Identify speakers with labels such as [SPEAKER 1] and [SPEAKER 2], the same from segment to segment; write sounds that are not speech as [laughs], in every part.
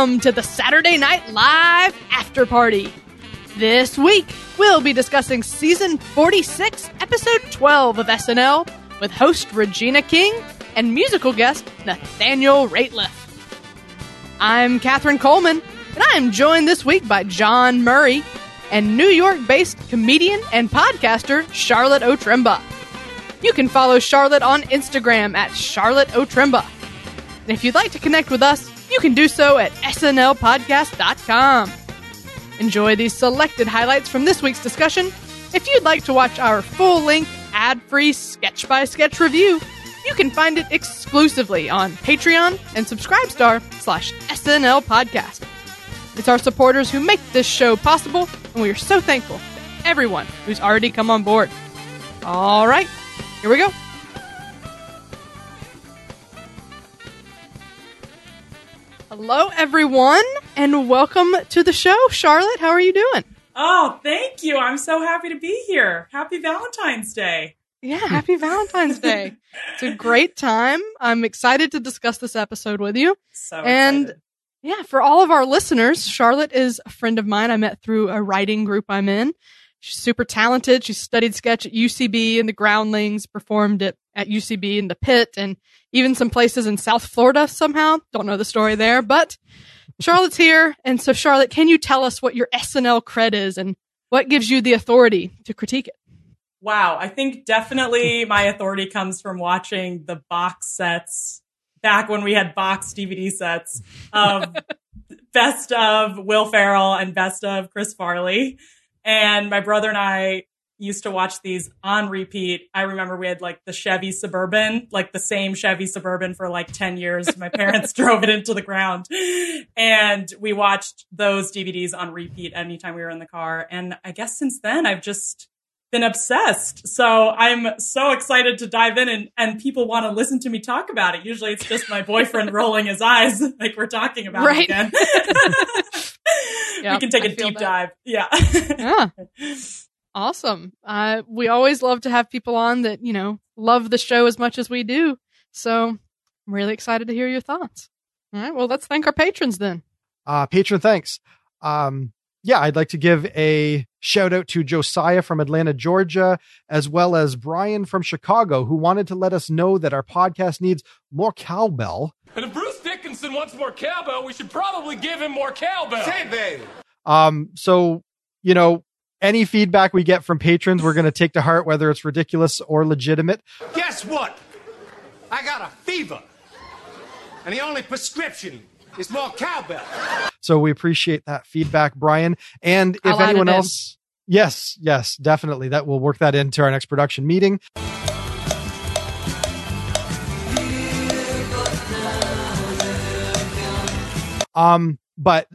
[SPEAKER 1] Welcome to the Saturday Night Live After Party. This week, we'll be discussing season 46, episode 12 of SNL with host Regina King and musical guest Nathaniel Rateliff. I'm Katherine Coleman, and I am joined this week by John Murray and New York based comedian and podcaster Charlotte Otremba. You can follow Charlotte on Instagram at Charlotte Otremba. And if you'd like to connect with us, you can do so at snlpodcast.com. Enjoy these selected highlights from this week's discussion. If you'd like to watch our full length, ad free sketch by sketch review, you can find it exclusively on Patreon and Subscribestar slash SNL Podcast. It's our supporters who make this show possible, and we are so thankful to everyone who's already come on board. All right, here we go. Hello, everyone, and welcome to the show. Charlotte, how are you doing?
[SPEAKER 2] Oh, thank you. I'm so happy to be here. Happy Valentine's Day.
[SPEAKER 1] Yeah, happy Valentine's [laughs] Day. It's a great time. I'm excited to discuss this episode with you.
[SPEAKER 2] So
[SPEAKER 1] And-
[SPEAKER 2] excited.
[SPEAKER 1] Yeah, for all of our listeners, Charlotte is a friend of mine I met through a writing group I'm in. She's super talented. She studied sketch at UCB and the Groundlings, performed it at UCB in the Pit, and even some places in South Florida somehow. Don't know the story there, but Charlotte's here. And so, Charlotte, can you tell us what your SNL cred is and what gives you the authority to critique it?
[SPEAKER 2] wow, I think definitely my authority comes from watching the box sets back when we had box DVD sets of [laughs] best of Will Ferrell and best of Chris Farley. And my brother and I used to watch these on repeat. I remember we had like the Chevy Suburban, like the same Chevy Suburban for like 10 years. My parents [laughs] drove it into the ground. And we watched those DVDs on repeat anytime we were in the car. And I guess since then I've just been obsessed. So I'm so excited to dive in and, and people want to listen to me talk about it. Usually it's just my boyfriend [laughs] rolling his eyes like we're talking about
[SPEAKER 1] Right.
[SPEAKER 2] it again. [laughs]
[SPEAKER 1] Yep,
[SPEAKER 2] we can take
[SPEAKER 1] I
[SPEAKER 2] a deep
[SPEAKER 1] that.
[SPEAKER 2] dive. Yeah.
[SPEAKER 1] Yeah. Awesome. Uh, we always love to have people on that, you know, love the show as much as we do. So I'm really excited to hear your thoughts. All right. Well, let's thank our patrons then.
[SPEAKER 3] uh, patron thanks. Um, yeah, I'd like to give a shout out to Josiah from Atlanta, Georgia, as well as Brian from Chicago, who wanted to let us know that our podcast needs more cowbell.
[SPEAKER 4] And if Bruce Dickinson wants more cowbell, we should probably give him more cowbell.
[SPEAKER 5] Say, baby.
[SPEAKER 3] Um, so, you know, any feedback we get from patrons, we're going to take to heart, whether it's ridiculous or legitimate.
[SPEAKER 5] Guess what? I got a fever. And the only prescription is more cowbell.
[SPEAKER 3] So we appreciate that feedback, Brian. And if
[SPEAKER 1] I'll
[SPEAKER 3] anyone
[SPEAKER 1] it in.
[SPEAKER 3] else, yes, yes, definitely, that we'll work that into our next production meeting. Um, but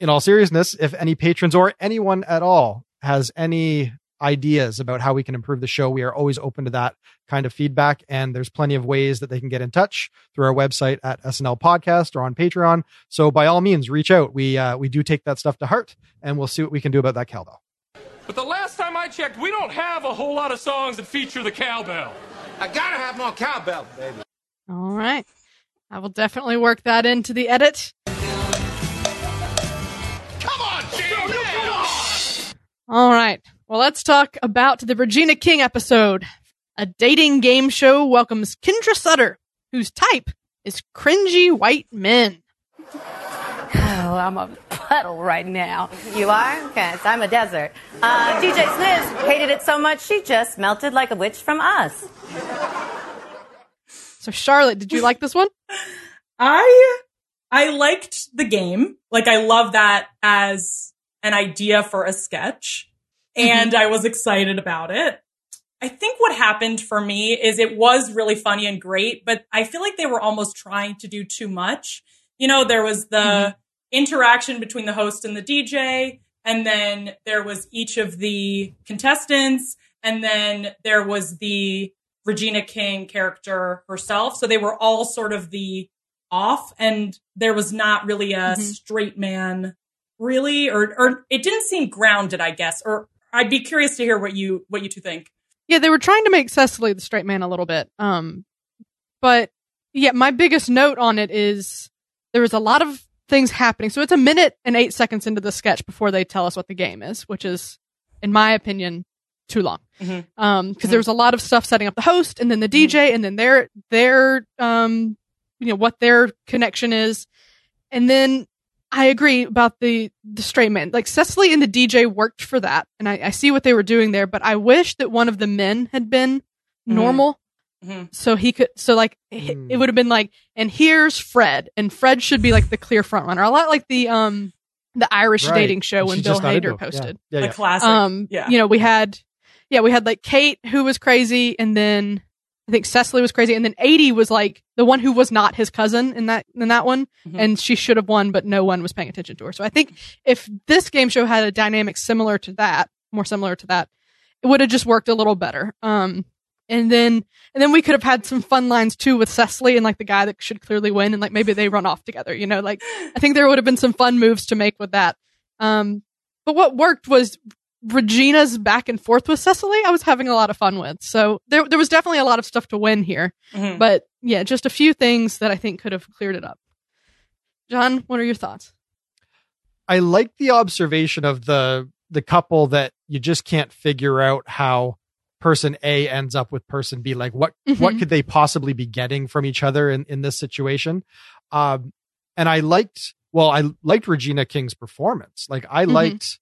[SPEAKER 3] in all seriousness, if any patrons or anyone at all has any ideas about how we can improve the show, we are always open to that kind of feedback. And there's plenty of ways that they can get in touch through our website at SNL Podcast or on Patreon. So by all means, reach out. We uh, we do take that stuff to heart, and we'll see what we can do about that cowbell.
[SPEAKER 4] But the last time I checked, we don't have a whole lot of songs that feature the cowbell.
[SPEAKER 5] I gotta have more cowbell, baby.
[SPEAKER 1] All right. I will definitely work that into the edit. All right. Well, let's talk about the Regina King episode. A dating game show welcomes Kendra Sutter, whose type is cringy white men.
[SPEAKER 6] Oh, I'm a puddle right now. You are? Okay, so I'm a desert. Uh, DJ Smith hated it so much she just melted like a witch from Oz.
[SPEAKER 1] So, Charlotte, did you like this one?
[SPEAKER 2] I I liked the game. Like I love that as an idea for a sketch. And I was excited about it. I think what happened for me is it was really funny and great, but I feel like they were almost trying to do too much. You know, there was the interaction between the host and the DJ, and then there was each of the contestants, and then there was the Regina King character herself. So they were all sort of the off, and there was not really a
[SPEAKER 1] Mhm.
[SPEAKER 2] straight man, really, or or it didn't seem grounded, I guess. Or I'd be curious to hear what you what you two think.
[SPEAKER 1] Yeah, they were trying to make Cecily the straight man a little bit. Um, but yeah, my biggest note on it is there was a lot of things happening. So it's a minute and eight seconds into the sketch before they tell us what the game is, which is, in my opinion, too long.
[SPEAKER 2] Mhm.
[SPEAKER 1] Um, cause there was a lot of stuff setting up the host and then the DJ and then their, their, um, you know, what their connection is. And then I agree about the, the straight men. Like Cecily and the DJ worked for that. And I, I see what they were doing there, but I wish that one of the men had been
[SPEAKER 2] Mhm.
[SPEAKER 1] normal.
[SPEAKER 2] Mhm.
[SPEAKER 1] So he could, so like, h-
[SPEAKER 3] Hmm.
[SPEAKER 1] it would have been like, and here's Fred, and Fred should be like the clear front runner. A lot like the, um, the Irish
[SPEAKER 3] Right.
[SPEAKER 1] dating show when
[SPEAKER 3] she's
[SPEAKER 1] Bill
[SPEAKER 3] just not into
[SPEAKER 1] Hader
[SPEAKER 3] him. Yeah.
[SPEAKER 1] posted.
[SPEAKER 3] Yeah,
[SPEAKER 2] The
[SPEAKER 3] yeah.
[SPEAKER 2] classic.
[SPEAKER 1] Um,
[SPEAKER 2] yeah.
[SPEAKER 1] you know, we had, yeah, we had like Kate who was crazy, and then I think Cecily was crazy, and then Aidy was like the one who was not his cousin in that in that one,
[SPEAKER 2] Mhm.
[SPEAKER 1] and she should have won, but no one was paying attention to her. So I think if this game show had a dynamic similar to that, more similar to that, it would have just worked a little better. Um, and then and then we could have had some fun lines too with Cecily and like the guy that should clearly win, and like maybe they run off together. You know, like I think there would have been some fun moves to make with that. Um, but what worked was Regina's back and forth with Cecily. I was having a lot of fun with. So there there was definitely a lot of stuff to win here.
[SPEAKER 2] Mhm.
[SPEAKER 1] But yeah, just a few things that I think could have cleared it up. John, what are your thoughts?
[SPEAKER 3] I like the observation of the the couple that you just can't figure out how person A ends up with person B. Like what what
[SPEAKER 1] Mhm.
[SPEAKER 3] could they possibly be getting from each other in, in this situation? Um and I liked well, I liked Regina King's performance. Like I
[SPEAKER 1] Mhm.
[SPEAKER 3] liked.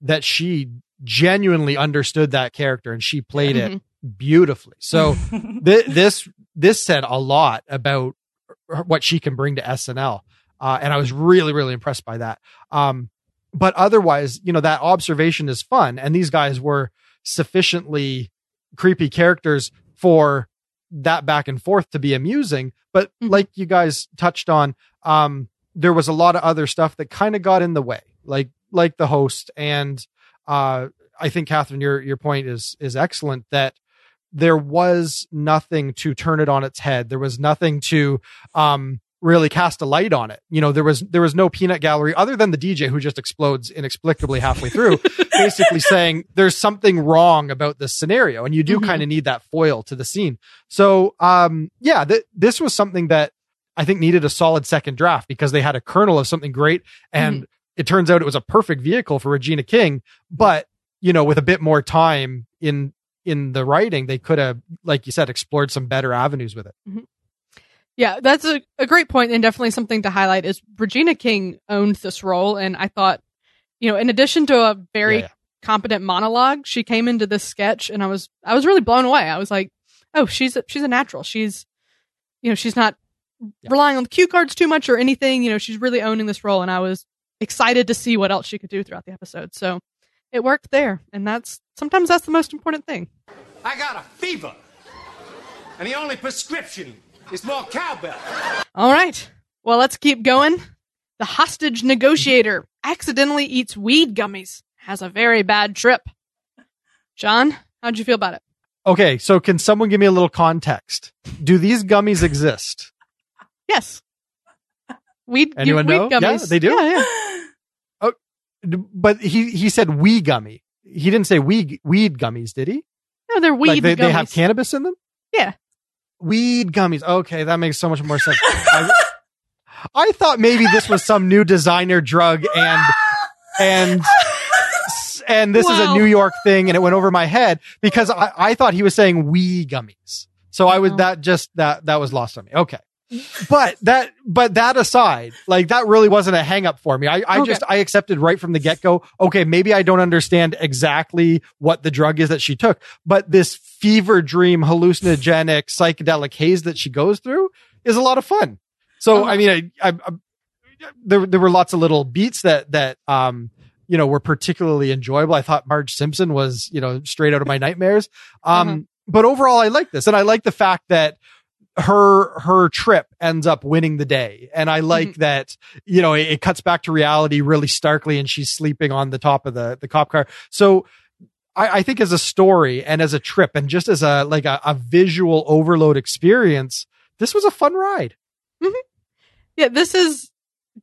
[SPEAKER 3] That she genuinely understood that character and she played
[SPEAKER 1] Mhm.
[SPEAKER 3] it beautifully. So [laughs] th- this this said a lot about her- what she can bring to SNL, uh, and I was really really impressed by that. Um, but otherwise, you know, that observation is fun, and these guys were sufficiently creepy characters for that back and forth to be amusing. But
[SPEAKER 1] Mhm.
[SPEAKER 3] like you guys touched on, um, there was a lot of other stuff that kind of got in the way, like like the host and uh, I think Catherine, your your point is is excellent that there was nothing to turn it on its head. There was nothing to um, really cast a light on it. You know, there was there was no peanut gallery other than the DJ who just explodes inexplicably halfway through, [laughs] basically saying there's something wrong about this scenario, and you do
[SPEAKER 1] Mhm.
[SPEAKER 3] kind of need that foil to the scene. So, um, yeah, th- this was something that I think needed a solid second draft because they had a kernel of something great, and it turns out it was a perfect vehicle for Regina King. But you know, with a bit more time in in the writing, they could have, like you said, explored some better avenues with it. Mm-hmm.
[SPEAKER 1] Yeah, that's a, a great point and definitely something to highlight is Regina King owned this role and I thought, you know, in addition to a very
[SPEAKER 3] yeah.
[SPEAKER 1] competent monologue, she came into this sketch and I was I was really blown away. I was like, "Oh, she's a, she's a natural. She's you know, she's not
[SPEAKER 3] Yeah.
[SPEAKER 1] relying on the cue cards too much or anything, you know, she's really owning this role and I was excited to see what else she could do throughout the episode. So, it worked there and that's sometimes that's the most important thing.
[SPEAKER 5] I got a fever. And the only prescription is more cowbell.
[SPEAKER 1] All right. Well, let's keep going. The hostage negotiator accidentally eats weed gummies, has a very bad trip. John, how'd you feel about it?
[SPEAKER 3] Okay, so can someone give me a little context? Do these gummies exist?
[SPEAKER 1] Yes. Weed,
[SPEAKER 3] Anyone know? Yeah,
[SPEAKER 1] gummies.
[SPEAKER 3] they do?
[SPEAKER 1] Yeah, yeah. [gasps]
[SPEAKER 3] Oh, d- But he he said wee gummy. He didn't say weed weed gummies, did he?
[SPEAKER 1] No, they're weed
[SPEAKER 3] like they,
[SPEAKER 1] gummies.
[SPEAKER 3] they have cannabis in them?
[SPEAKER 1] Yeah.
[SPEAKER 3] Weed gummies. Okay, that makes so much more sense. [laughs] I, I thought maybe this was some new designer drug and and and this is a New York thing and it went over my head because I, I thought he was saying wee gummies. So I was that just that that was lost on me. Okay. But that but that aside, like that really wasn't a hang up for me. I, I
[SPEAKER 1] Okay.
[SPEAKER 3] just I accepted right from the get go. Okay, maybe I don't understand exactly what the drug is that she took, but this fever dream hallucinogenic psychedelic haze that she goes through is a lot of fun. So
[SPEAKER 1] Uh-huh.
[SPEAKER 3] I mean, I, I, I there there were lots of little beats that that um you know were particularly enjoyable. I thought Marge Simpson was you know straight out of my nightmares. Um,
[SPEAKER 1] Uh-huh.
[SPEAKER 3] but overall, I like this, and I like the fact that her her trip ends up winning the day and i like mm-hmm. that you know it, it cuts back to reality really starkly and she's sleeping on the top of the the cop car so I, I think as a story and as a trip and just as a like a, a visual overload experience this was a fun ride mm-hmm.
[SPEAKER 1] Yeah, this is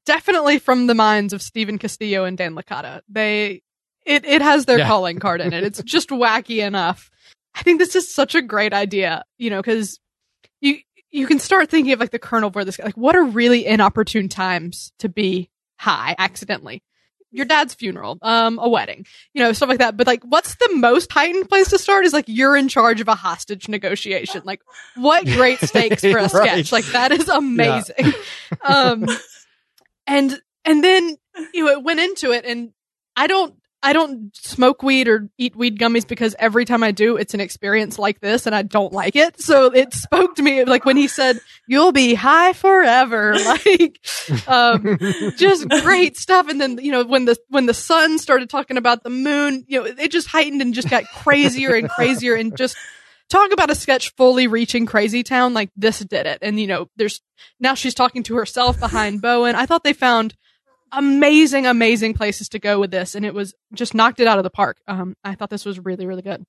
[SPEAKER 1] definitely from the minds of Stephen Castillo and Dan Licata. They, it, it has their
[SPEAKER 3] Yeah.
[SPEAKER 1] calling card in it. It's just [laughs] wacky enough. I think this is such a great idea, you know, cause you, you can start thinking of like the kernel where this guy, like what are really inopportune times to be high accidentally your dad's funeral, um, a wedding, you know, stuff like that. But like, what's the most heightened place to start is like you're in charge of a hostage negotiation. Like, what great [laughs] stakes for a
[SPEAKER 3] Right.
[SPEAKER 1] sketch. Like that is amazing. um, and, and then, you know, it went into it and I don't, I don't smoke weed or eat weed gummies because every time I do, it's an experience like this and I don't like it. So it spoke to me like when he said, you'll be high forever. [laughs] Like, um, just great stuff. And then, you know, when the, when the sun started talking about the moon, you know, it just heightened and just got crazier and crazier and just talk about a sketch fully reaching crazy town. Like this did it. And, you know, there's now she's talking to herself behind Bowen. I thought they found amazing, amazing places to go with this. And it was just knocked it out of the park. Um, I thought this was really, really good.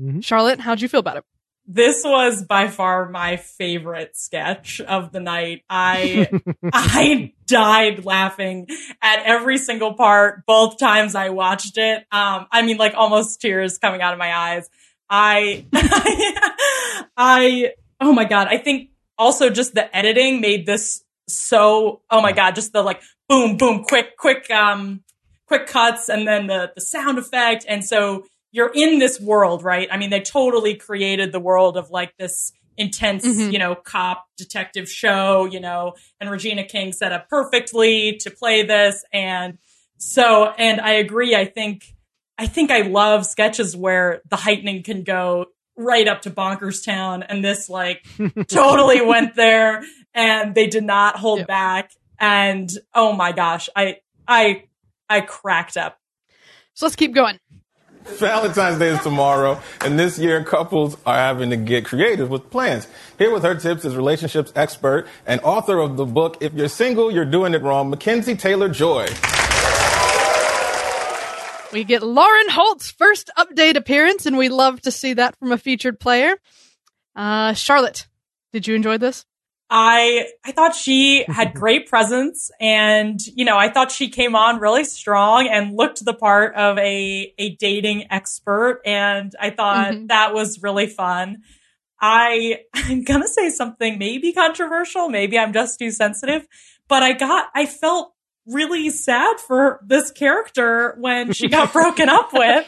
[SPEAKER 3] Mhm.
[SPEAKER 1] Charlotte, how'd you feel about it?
[SPEAKER 2] This was by far my favorite sketch of the night. I [laughs] I died laughing at every single part both times I watched it. Um I mean like almost tears coming out of my eyes. I [laughs] I oh my god, I think also just the editing made this so oh my god, just the like boom boom quick quick um quick cuts and then the the sound effect and so you're in this world, right? I mean, they totally created the world of like this intense,
[SPEAKER 1] Mhm.
[SPEAKER 2] you know, cop detective show, you know, and Regina King set up perfectly to play this. And so, and I agree. I think, I think I love sketches where the heightening can go right up to Bonkers Town. And this like [laughs] totally went there and they did not hold
[SPEAKER 1] Yep.
[SPEAKER 2] back. And oh my gosh, I, I, I cracked up.
[SPEAKER 1] So let's keep going.
[SPEAKER 7] Valentine's Day is tomorrow, and this year couples are having to get creative with plans. Here with her tips is relationships expert and author of the book If You're Single, You're Doing It Wrong, Mackenzie Taylor Joy.
[SPEAKER 1] We get Lauren Holt's first update appearance, and we love to see that from a featured player. Uh, Charlotte, did you enjoy this?
[SPEAKER 2] I I thought she [laughs] had great presence and you know I thought she came on really strong and looked the part of a a dating expert and I thought
[SPEAKER 1] Mhm.
[SPEAKER 2] that was really fun. I [laughs] I'm going to say something maybe controversial, maybe I'm just too sensitive, but I got I felt really sad for this character when she got [laughs] broken up with.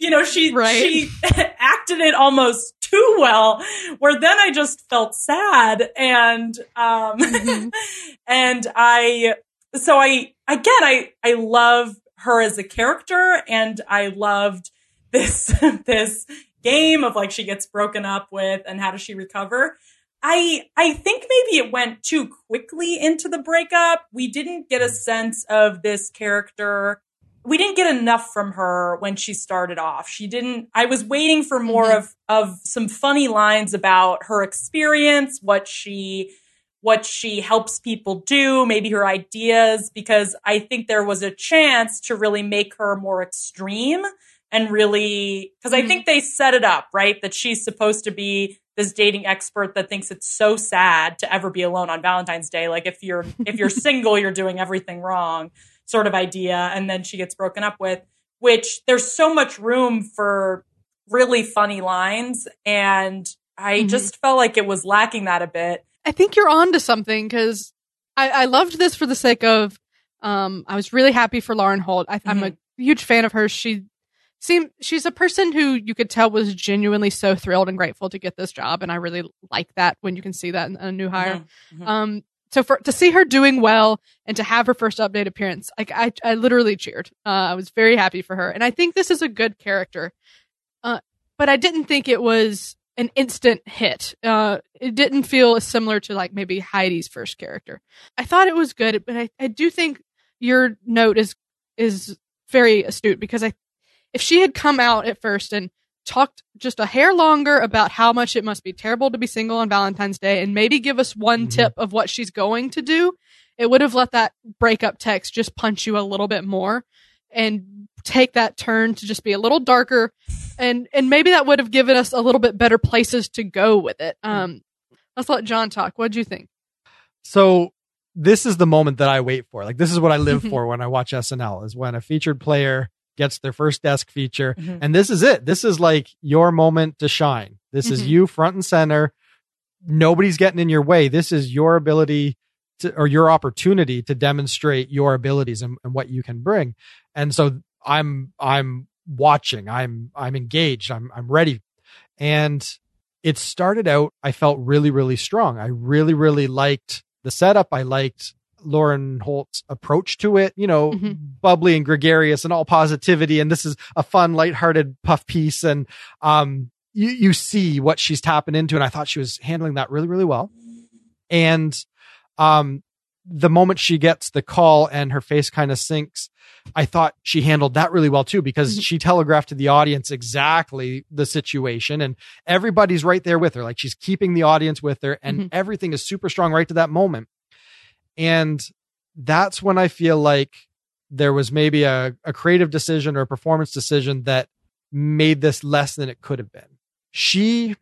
[SPEAKER 2] You know, she
[SPEAKER 1] Right.
[SPEAKER 2] she [laughs] acted it almost too well where then I just felt sad and um
[SPEAKER 1] Mhm. [laughs]
[SPEAKER 2] and I so I again I I love her as a character and I loved this this game of like she gets broken up with and how does she recover. I I think maybe it went too quickly into the breakup. We didn't get a sense of this character we didn't get enough from her when she started off. She didn't I was waiting for more
[SPEAKER 1] Mhm.
[SPEAKER 2] of of some funny lines about her experience, what she what she helps people do, maybe her ideas because I think there was a chance to really make her more extreme and really because I
[SPEAKER 1] Mhm.
[SPEAKER 2] think they set it up, right? That she's supposed to be this dating expert that thinks it's so sad to ever be alone on Valentine's Day. Like if you're [laughs] if you're single, you're doing everything wrong sort of idea and then she gets broken up with which there's so much room for really funny lines and i
[SPEAKER 1] Mhm.
[SPEAKER 2] just felt like it was lacking that a bit
[SPEAKER 1] I think you're on to something because I, I loved this for the sake of, um, I was really happy for Lauren Holt. I, I'm a huge fan of her. She seemed, she's a person who you could tell was genuinely so thrilled and grateful to get this job. And I really like that when you can see that in a new hire.
[SPEAKER 2] Mhm, mhm.
[SPEAKER 1] Um, so for, to see her doing well and to have her first update appearance, like I, I literally cheered. Uh, I was very happy for her. And I think this is a good character. Uh, but I didn't think it was an instant hit. Uh, it didn't feel as similar to like maybe Heidi's first character. I thought it was good, but I, I do think your note is, is very astute because I, if she had come out at first and talked just a hair longer about how much it must be terrible to be single on Valentine's Day and maybe give us one
[SPEAKER 3] Mhm.
[SPEAKER 1] tip of what she's going to do, it would have let that breakup text just punch you a little bit more and take that turn to just be a little darker and and maybe that would have given us a little bit better places to go with it. Um let's let John talk. What do you think?
[SPEAKER 3] So this is the moment that I wait for. Like this is what I live [laughs] for when I watch SNL is when a featured player gets their first desk feature.
[SPEAKER 2] Mhm.
[SPEAKER 3] And this is it. This is like your moment to shine. This is
[SPEAKER 1] Mhm.
[SPEAKER 3] you front and center. Nobody's getting in your way. This is your ability to, or your opportunity to demonstrate your abilities and, and what you can bring. And so I'm, I'm watching. I'm, I'm engaged. I'm, I'm ready. And it started out, I felt really, really strong. I really, really liked the setup. I liked Lauren Holt's approach to it, you know,
[SPEAKER 1] Mhm.
[SPEAKER 3] bubbly and gregarious and all positivity. And this is a fun, lighthearted puff piece. And, um, you, you see what she's tapping into. And I thought she was handling that really, really well. And, um, the moment she gets the call and her face kind of sinks, I thought she handled that really well too, because
[SPEAKER 1] Mhm.
[SPEAKER 3] she telegraphed to the audience exactly the situation and everybody's right there with her. Like she's keeping the audience with her and
[SPEAKER 1] Mhm.
[SPEAKER 3] everything is super strong right to that moment. And that's when I feel like there was maybe a, a creative decision or a performance decision that made this less than it could have been. She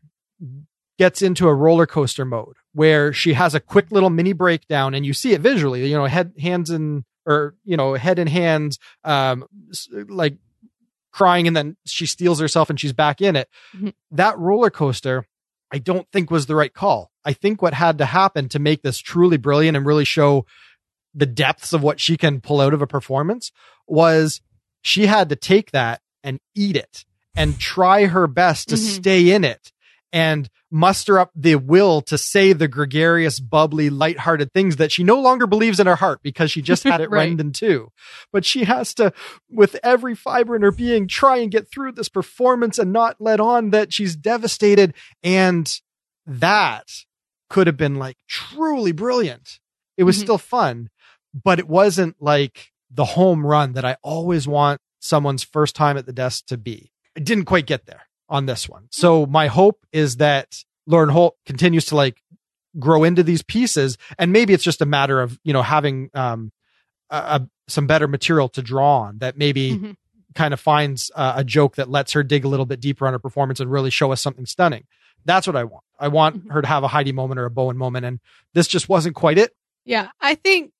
[SPEAKER 3] gets into a roller coaster mode where she has a quick little mini breakdown and you see it visually, you know, head, hands in, or, you know, head in hands, um, like crying and then she steals herself and she's back in it.
[SPEAKER 1] Mhm.
[SPEAKER 3] That roller coaster, I don't think was the right call. I think what had to happen to make this truly brilliant and really show the depths of what she can pull out of a performance was she had to take that and eat it and try her best to
[SPEAKER 1] Mhm.
[SPEAKER 3] stay in it and muster up the will to say the gregarious, bubbly, lighthearted things that she no longer believes in her heart because she just had [laughs] it
[SPEAKER 1] Right.
[SPEAKER 3] rend in two. But she has to, with every fiber in her being, try and get through this performance and not let on that she's devastated. And that could have been like truly brilliant. It was
[SPEAKER 1] Mhm.
[SPEAKER 3] still fun, but it wasn't like the home run that I always want someone's first time at the desk to be. I didn't quite get there on this one. So my hope is that Lauren Holt continues to like grow into these pieces and maybe it's just a matter of, you know, having, um, a, a- some better material to draw on that maybe
[SPEAKER 1] Mhm.
[SPEAKER 3] kind of finds uh, a joke that lets her dig a little bit deeper on her performance and really show us something stunning. That's what I want. I want
[SPEAKER 1] Mhm.
[SPEAKER 3] her to have a Heidi moment or a Bowen moment. And this just wasn't quite it.
[SPEAKER 1] Yeah, I think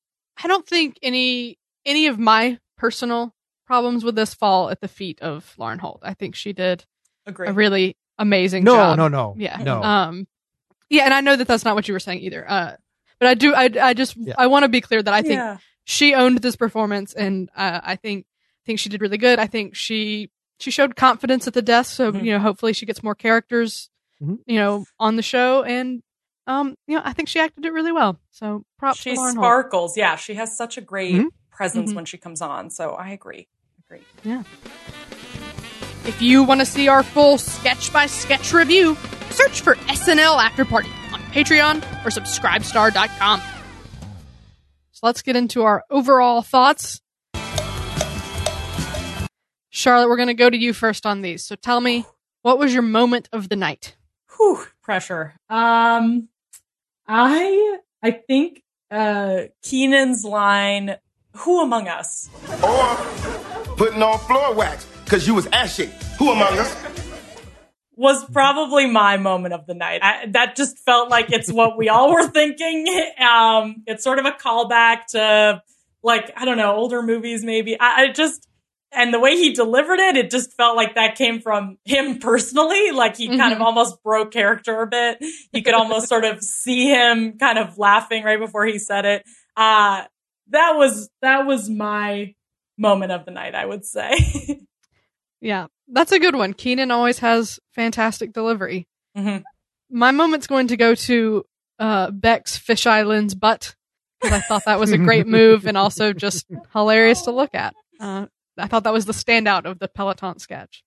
[SPEAKER 1] I don't think any any of my personal problems with this fall at the feet of Lauren Holt. I think she did
[SPEAKER 2] Agree.
[SPEAKER 1] a really amazing
[SPEAKER 3] No,
[SPEAKER 1] job.
[SPEAKER 3] no, no.
[SPEAKER 1] Yeah.
[SPEAKER 3] No.
[SPEAKER 1] Um yeah, and I know that that's not what you were saying either. Uh but I do I I just
[SPEAKER 3] Yeah.
[SPEAKER 1] I want to be clear that I think
[SPEAKER 2] yeah.
[SPEAKER 1] she owned this performance and uh, I think think she did really good. I think she she showed confidence at the desk, so
[SPEAKER 2] Mhm.
[SPEAKER 1] you know, hopefully she gets more characters
[SPEAKER 3] Mhm.
[SPEAKER 1] you know, on the show and um you know, I think she acted it really well. So props
[SPEAKER 2] She
[SPEAKER 1] to Lauren
[SPEAKER 2] sparkles. Yeah, she has such a great
[SPEAKER 3] Mhm.
[SPEAKER 2] presence
[SPEAKER 1] Mhm.
[SPEAKER 2] when she comes on. So I agree. Agree.
[SPEAKER 1] If you want to see our full sketch by sketch review, search for SNL After Party on Patreon or subscribestar.com. So let's get into our overall thoughts. Charlotte, we're going to go to you first on these. So tell me, what was your moment of the night?
[SPEAKER 2] Whew, pressure. Um, I I think uh Kenan's line, "Who among us?"
[SPEAKER 8] Or putting on floor wax because you was ashy. Who among us?
[SPEAKER 2] was probably my moment of the night. I, that just felt like it's what we all were thinking. [laughs] Um, it's sort of a callback to like I don't know older movies, maybe. I, I just and the way he delivered it, it just felt like that came from him [laughs] personally. Like he kind of
[SPEAKER 1] Mhm.
[SPEAKER 2] almost broke character a bit. You could almost sort of see him kind of laughing right before he said it. Uh, that was that was my moment of the night. I would say. [laughs]
[SPEAKER 1] Yeah, that's a good one. Kenan always has fantastic delivery.
[SPEAKER 2] Mhm.
[SPEAKER 1] My moment's going to go to uh, Beck's fisheye lens butt because I thought that was a great [laughs] move and also just hilarious to look at. Uh, I thought that was the standout of the Peloton sketch.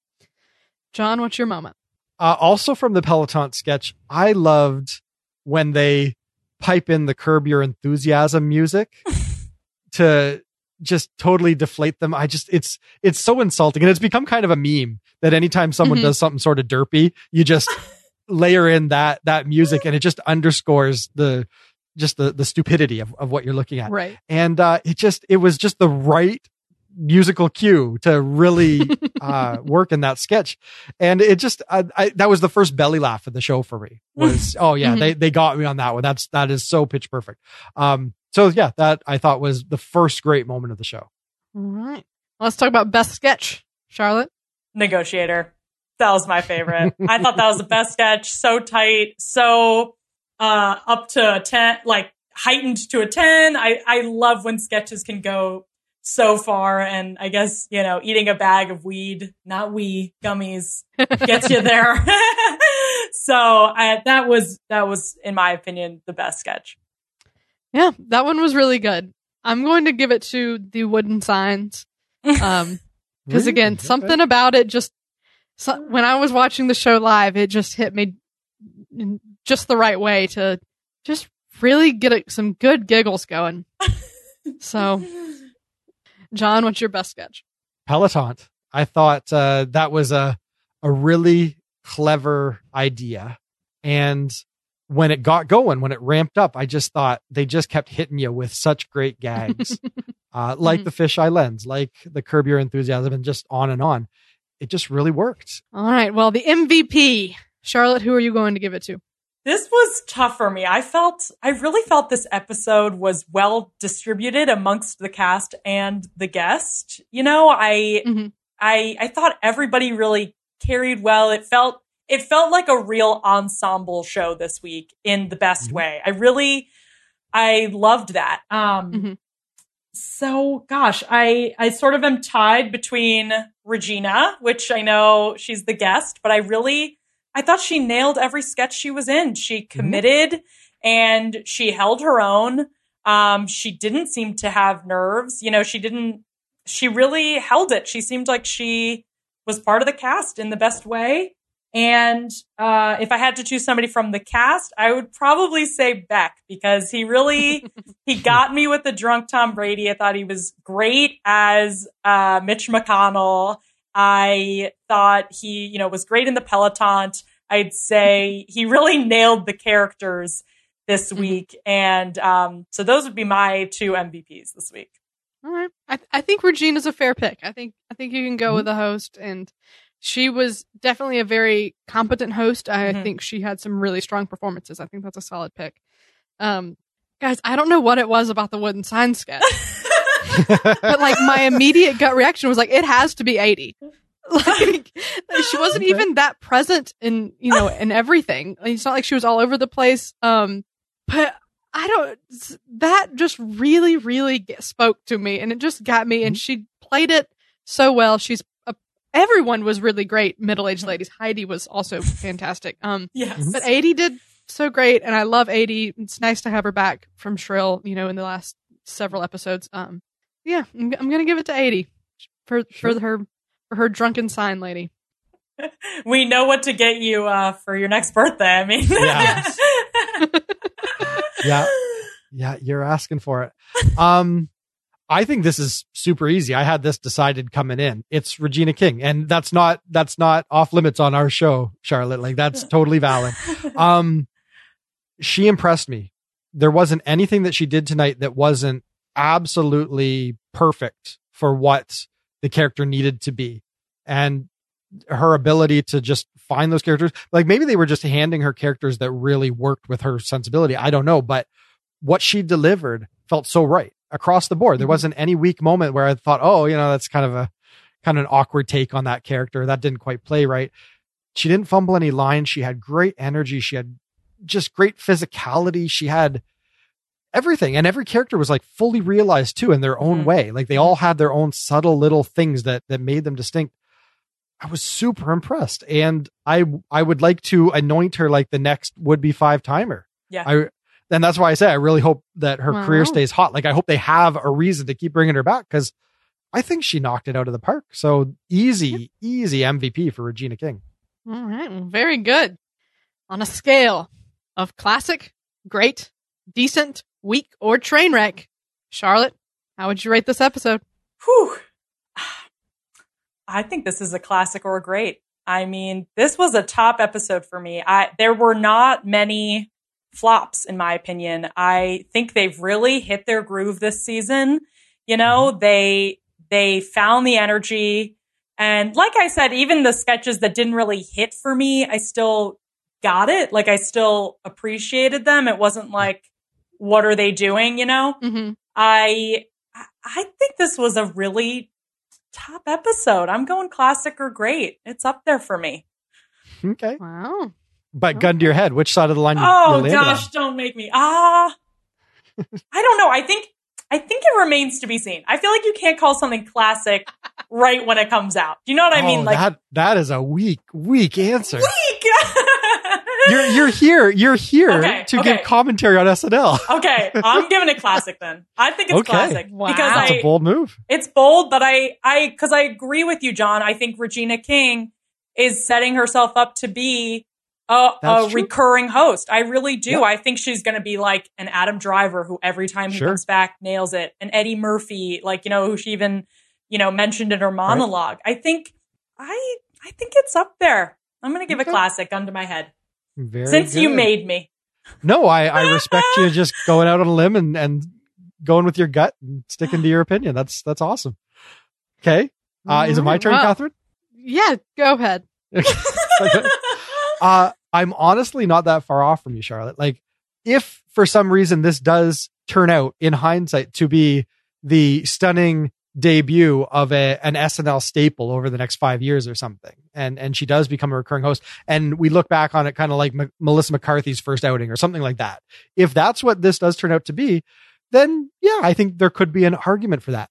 [SPEAKER 1] John, what's your moment?
[SPEAKER 3] Uh, also from the Peloton sketch, I loved when they pipe in the curb your enthusiasm music [laughs] to just totally deflate them. I just, it's, it's so insulting. And it's become kind of a meme that anytime someone
[SPEAKER 1] Mhm.
[SPEAKER 3] does something sort of derpy, you just [laughs] layer in that, that music and it just underscores the, just the, the stupidity of, of what you're looking at.
[SPEAKER 1] Right.
[SPEAKER 3] And, uh, it just, it was just the right musical cue to really, [laughs] uh, work in that sketch. And it just, I, I, that was the first belly laugh of the show for me was, [laughs] oh yeah, they, they got me on that one. That's, that is so pitch perfect. Um, so yeah, that I thought was the first great moment of the show.
[SPEAKER 1] All right. Let's talk about best sketch. Charlotte?
[SPEAKER 2] Negotiator. That was my favorite. I thought that was the best sketch. So tight, so uh up to a 10, like heightened to a 10. I I love when sketches can go so far and I guess, you know, eating a bag of weed, not we gummies gets you there. [laughs] so, I that was that was in my opinion the best sketch.
[SPEAKER 1] Yeah, that one was really good. I'm going to give it to the wooden signs. [laughs] Um, because again,
[SPEAKER 3] Okay.
[SPEAKER 1] something about it just so, when I was watching the show live, it just hit me in just the right way to just really get a, some good giggles going. [laughs] so, John, what's your best sketch?
[SPEAKER 3] Peloton. I thought uh, that was a a really clever idea, and when it got going, when it ramped up, I just thought they just kept hitting you with such great gags, [laughs] uh, like
[SPEAKER 1] Mhm.
[SPEAKER 3] the fisheye lens, like the curb your enthusiasm, and just on and on. It just really worked.
[SPEAKER 1] All right, well, the MVP, Charlotte. Who are you going to give it to?
[SPEAKER 2] This was tough for me. I felt, I really felt this episode was well distributed amongst the cast and the guest. You know, I,
[SPEAKER 1] Mhm.
[SPEAKER 2] I, I thought everybody really carried well. It felt, it felt like a real ensemble show this week in the best
[SPEAKER 3] Mhm.
[SPEAKER 2] way. I really, I loved that. Um,
[SPEAKER 1] Mhm.
[SPEAKER 2] so gosh, I, I sort of am tied between Regina, which I know she's the guest, but I really, I thought she nailed every sketch she was in. She committed and she held her own. Um, she didn't seem to have nerves. You know, she didn't, she really held it. She seemed like she was part of the cast in the best way. And uh, if I had to choose somebody from the cast, I would probably say Beck because he really [laughs] he got me with the drunk Tom Brady. I thought he was great as uh, Mitch McConnell. I thought he, you know, was great in the Peloton. I'd say he really nailed the characters this
[SPEAKER 1] Mhm.
[SPEAKER 2] week, and um, so those would be my two MVPs this week.
[SPEAKER 1] All right. I, I think Regina's a fair pick. I think I think you can go with a host, and she was definitely a very competent host. I
[SPEAKER 2] Mhm.
[SPEAKER 1] think she had some really strong performances. I think that's a solid pick. Um, guys, I don't know what it was about the wooden sign sketch, [laughs] but like my immediate gut reaction was like, it has to be Aidy. [laughs] Like she wasn't even that present in you know in everything. It's not like she was all over the place. Um, but I don't. That just really, really spoke to me, and it just got me. And she played it so well. She's everyone was really great. Middle aged ladies. Heidi was also fantastic. Um,
[SPEAKER 2] Yes,
[SPEAKER 1] but Aidy did so great, and I love Aidy. It's nice to have her back from Shrill. You know, in the last several episodes. Um, yeah, I'm, I'm gonna give it to Aidy for
[SPEAKER 3] Sure.
[SPEAKER 1] for her for her drunken sign lady. [laughs]
[SPEAKER 2] we know what to get you uh, for your next birthday. I mean,
[SPEAKER 3] Yes. [laughs] Yeah. Yeah, you're asking for it. Um, I think this is super easy. I had this decided coming in. It's Regina King, and that's not that's not off limits on our show, Charlotte. Like that's totally valid. [laughs] Um, she impressed me. There wasn't anything that she did tonight that wasn't absolutely perfect for what the character needed to be, and her ability to just find those characters. Like maybe they were just handing her characters that really worked with her sensibility. I don't know, but what she delivered felt so right across the board. There
[SPEAKER 1] Mhm.
[SPEAKER 3] wasn't any weak moment where I thought, oh, you know, that's kind of a kind of an awkward take on that character. That didn't quite play right. She didn't fumble any lines. She had great energy. She had just great physicality. She had everything. And every character was like fully realized too in their own
[SPEAKER 2] Mhm.
[SPEAKER 3] way. Like they all had their own subtle little things that that made them distinct. I was super impressed. And I I would like to anoint her like the next would be five timer.
[SPEAKER 2] Yeah.
[SPEAKER 3] I and that's why I say I really hope that her career stays hot. Like I hope they have a reason to keep bringing her back because I think she knocked it out of the park. So easy, easy MVP for Regina King.
[SPEAKER 1] All right, well, very good. On a scale of classic, great, decent, weak, or train wreck, Charlotte, how would you rate this episode?
[SPEAKER 2] Whew. I think this is a classic or a great. I mean, this was a top episode for me. I there were not many flops in my opinion. I think they've really hit their groove this season. You know, mm-hmm. they they found the energy and like I said, even the sketches that didn't really hit for me, I still got it. Like I still appreciated them. It wasn't mm-hmm. like what are they doing, you know?
[SPEAKER 1] Mm-hmm.
[SPEAKER 2] I I think this was a really top episode. I'm going classic or great. It's up there for me.
[SPEAKER 3] Okay.
[SPEAKER 1] Wow.
[SPEAKER 3] But gun to your head, which side of the line? you-
[SPEAKER 2] Oh gosh,
[SPEAKER 3] on?
[SPEAKER 2] don't make me. Ah, [laughs] I don't know. I think I think it remains to be seen. I feel like you can't call something classic [laughs] right when it comes out. Do you know what I mean?
[SPEAKER 3] Oh,
[SPEAKER 2] Like
[SPEAKER 3] that that is a weak, weak answer.
[SPEAKER 2] weak.
[SPEAKER 3] You're you're here. You're here
[SPEAKER 2] Okay,
[SPEAKER 3] to
[SPEAKER 2] okay.
[SPEAKER 3] give commentary on SNL.
[SPEAKER 2] okay, I'm giving it classic then. I think it's
[SPEAKER 3] Okay.
[SPEAKER 2] classic
[SPEAKER 1] Wow.
[SPEAKER 2] because
[SPEAKER 3] That's
[SPEAKER 2] I
[SPEAKER 3] a bold move.
[SPEAKER 2] it's bold, but I I because I agree with you, John. I think Regina King is setting herself up to be a, a recurring host. I really do.
[SPEAKER 3] Yeah.
[SPEAKER 2] I think she's going to be like an Adam Driver who every time he
[SPEAKER 3] Sure.
[SPEAKER 2] comes back nails it, and Eddie Murphy, like you know who she even you know mentioned in her monologue. I think I I think it's up there. I'm going to give
[SPEAKER 3] Okay.
[SPEAKER 2] a classic under my head
[SPEAKER 3] Very
[SPEAKER 2] since you made me.
[SPEAKER 3] No, I, I respect you just [laughs] going out on a limb and, and going with your gut and sticking to your [sighs] opinion. That's that's awesome. Okay. Uh, is it my turn,
[SPEAKER 1] Wow.
[SPEAKER 3] Catherine?
[SPEAKER 1] Yeah, go ahead. [laughs]
[SPEAKER 3] Uh, I'm honestly not that far off from you, Charlotte. Like, if for some reason this does turn out in hindsight to be the stunning debut of a, an SNL staple over the next five years or something, and and she does become a recurring host, and we look back on it kind of like M- Melissa McCarthy's first outing or something like that. If that's what this does turn out to be, then yeah, I think there could be an argument for that.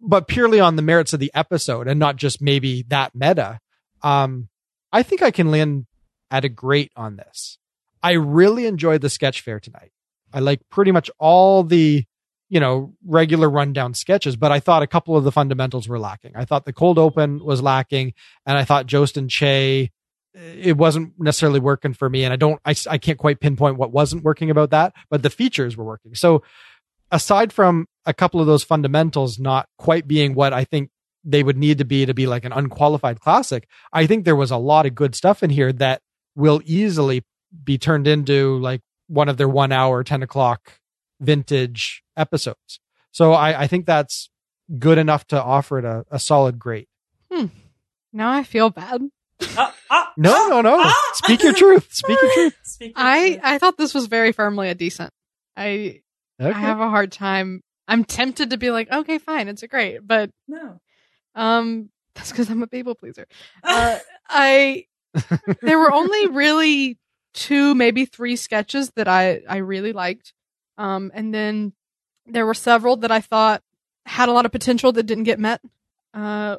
[SPEAKER 3] But purely on the merits of the episode and not just maybe that meta, um, I think I can land at a great on this. I really enjoyed the sketch fare tonight. I like pretty much all the, you know, regular rundown sketches, but I thought a couple of the fundamentals were lacking. I thought the cold open was lacking, and I thought Jost and Che, it wasn't necessarily working for me. And I don't, I, I can't quite pinpoint what wasn't working about that, but the features were working. So aside from a couple of those fundamentals not quite being what I think they would need to be to be like an unqualified classic, I think there was a lot of good stuff in here that will easily be turned into like one of their one hour, 10 o'clock vintage episodes. So I, I think that's good enough to offer it a, a solid grade.
[SPEAKER 1] Now I feel bad.
[SPEAKER 2] Uh, uh,
[SPEAKER 3] No, no, no.
[SPEAKER 2] Ah!
[SPEAKER 3] Speak your truth. Speak your truth. [laughs]
[SPEAKER 2] Speak your
[SPEAKER 1] I
[SPEAKER 2] truth.
[SPEAKER 1] I thought this was very firmly a decent. I
[SPEAKER 3] Okay.
[SPEAKER 1] I have a hard time. I'm tempted to be like, okay, fine, it's a great, but
[SPEAKER 2] no.
[SPEAKER 1] um, that's because I'm a people pleaser. [laughs] Uh, I there were only really two, maybe three sketches that I I really liked, um, and then there were several that I thought had a lot of potential that didn't get met. Uh,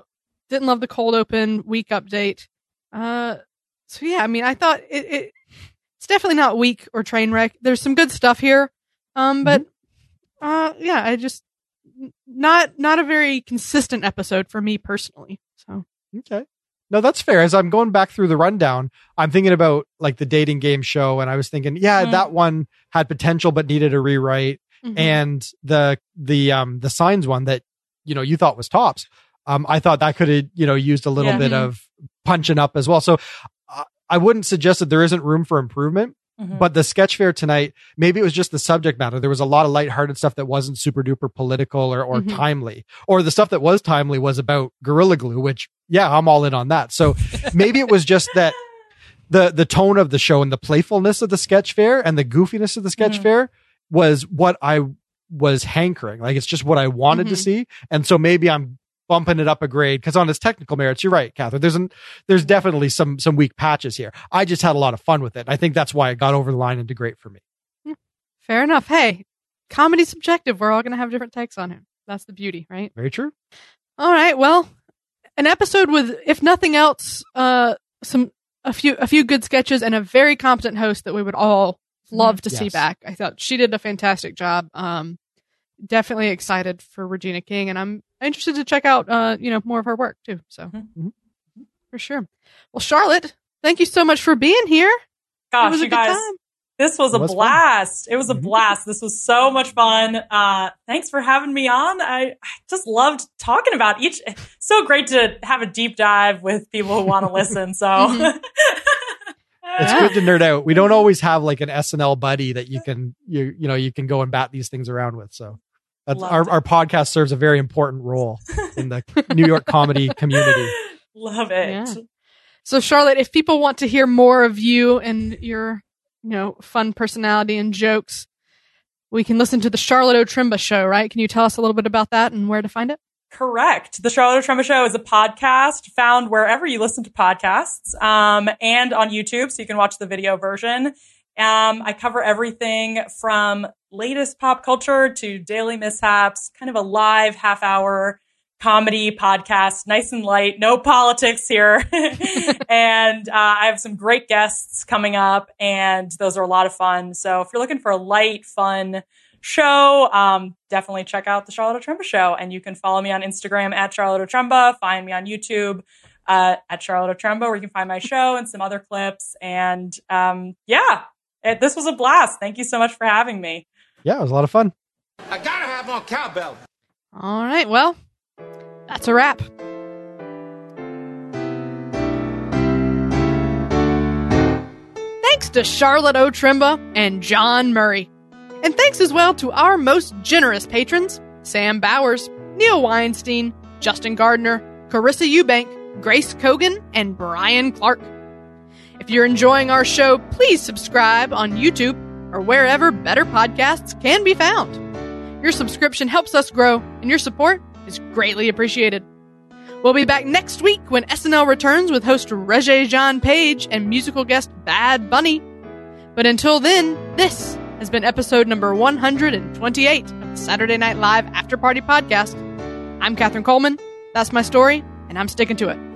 [SPEAKER 1] didn't love the cold open week update. Uh, so yeah, I mean, I thought it, it it's definitely not weak or train wreck. There's some good stuff here, um, but uh, yeah, I just not not a very consistent episode for me personally. So
[SPEAKER 3] Okay. No, that's fair. As I'm going back through the rundown, I'm thinking about like the dating game show, and I was thinking, yeah,
[SPEAKER 2] Mhm.
[SPEAKER 3] that one had potential but needed a rewrite,
[SPEAKER 1] mhm.
[SPEAKER 3] and the the um the signs one that you know you thought was tops. Um, I thought that could have you know used a little
[SPEAKER 2] Yeah.
[SPEAKER 3] bit
[SPEAKER 1] Mhm.
[SPEAKER 3] of punching up as well. So uh, I wouldn't suggest that there isn't room for improvement.
[SPEAKER 2] Mhm.
[SPEAKER 3] But the sketch fare tonight, maybe it was just the subject matter. There was a lot of lighthearted stuff that wasn't super duper political or, or
[SPEAKER 1] Mhm.
[SPEAKER 3] timely. Or the stuff that was timely was about Gorilla Glue, which, yeah, I'm all in on that. So [laughs] maybe it was just that the the tone of the show and the playfulness of the sketch fare and the goofiness of the sketch
[SPEAKER 2] Mhm.
[SPEAKER 3] fare was what I was hankering. Like it's just what I wanted to
[SPEAKER 1] Mhm.
[SPEAKER 3] see. And so maybe I'm bumping it up a grade because on its technical merits, you're right, Catherine. There's an, there's definitely some some weak patches here. I just had a lot of fun with it. I think that's why it got over the line into great for me.
[SPEAKER 1] fair enough. Hey, comedy's subjective. We're all gonna have different takes on it. That's the beauty, right?
[SPEAKER 3] Very true.
[SPEAKER 1] All right. Well, an episode with, if nothing else, uh, some a few a few good sketches and a very competent host that we would all love to see back. I thought she did a fantastic job. Um, definitely excited for Regina King, and I'm interested to check out uh, you know, more of her work too. So
[SPEAKER 2] Mhm.
[SPEAKER 1] for sure. Well, Charlotte, thank you so much for being here. it
[SPEAKER 2] Gosh,
[SPEAKER 1] was a
[SPEAKER 2] you
[SPEAKER 1] good
[SPEAKER 2] guys,
[SPEAKER 1] time.
[SPEAKER 2] this was a
[SPEAKER 3] It was fun.
[SPEAKER 2] blast. It was a
[SPEAKER 3] Mhm.
[SPEAKER 2] blast. This was so much fun. Uh, thanks for having me on. I, I just loved talking about each. So great to have a deep dive with people who want to listen. So. [laughs]
[SPEAKER 1] Mhm. [laughs]
[SPEAKER 3] It's
[SPEAKER 1] Yeah.
[SPEAKER 3] good to nerd out. We don't always have like an SNL buddy that you can you you know you can go and bat these things around with. So that's
[SPEAKER 2] Loved
[SPEAKER 3] our, our podcast serves a very important role in the New York comedy [laughs] community.
[SPEAKER 2] Love it.
[SPEAKER 1] Yeah. So, Charlotte, if people want to hear more of you and your, you know, fun personality and jokes, we can listen to the Charlotte Otremba show, right? Can you tell us a little bit about that and where to find it?
[SPEAKER 2] Correct. The Charlotte Otremba Show is a podcast found wherever you listen to podcasts, um, and on YouTube, so you can watch the video version. Um, I cover everything from latest pop culture to daily mishaps, kind of a live half hour comedy podcast, nice and light, no politics here. [laughs] and uh, I have some great guests coming up, and those are a lot of fun. So if you're looking for a light, fun show, um, definitely check out the Charlotte Otremba Show. And you can follow me on Instagram at Charlotte Otremba, find me on YouTube. Uh, at Charlotte Otremba, where you can find my show and some other clips. And um, yeah, it, this was a blast. Thank you so much for having me.
[SPEAKER 3] Yeah, it was a lot of fun.
[SPEAKER 5] I gotta have on cowbell.
[SPEAKER 1] All right, well, that's a wrap. Thanks to Charlotte Otremba and John Murray. And thanks as well to our most generous patrons Sam Bowers, Neil Weinstein, Justin Gardner, Carissa Eubank, Grace Kogan, and Brian Clark. If you're enjoying our show, please subscribe on YouTube or wherever better podcasts can be found. Your subscription helps us grow, and your support is greatly appreciated. We'll be back next week when SNL returns with host Regé Jean Page and musical guest Bad Bunny. But until then, this has been episode number 128 of the Saturday Night Live After Party Podcast. I'm Katherine Coleman. That's my story, and I'm sticking to it.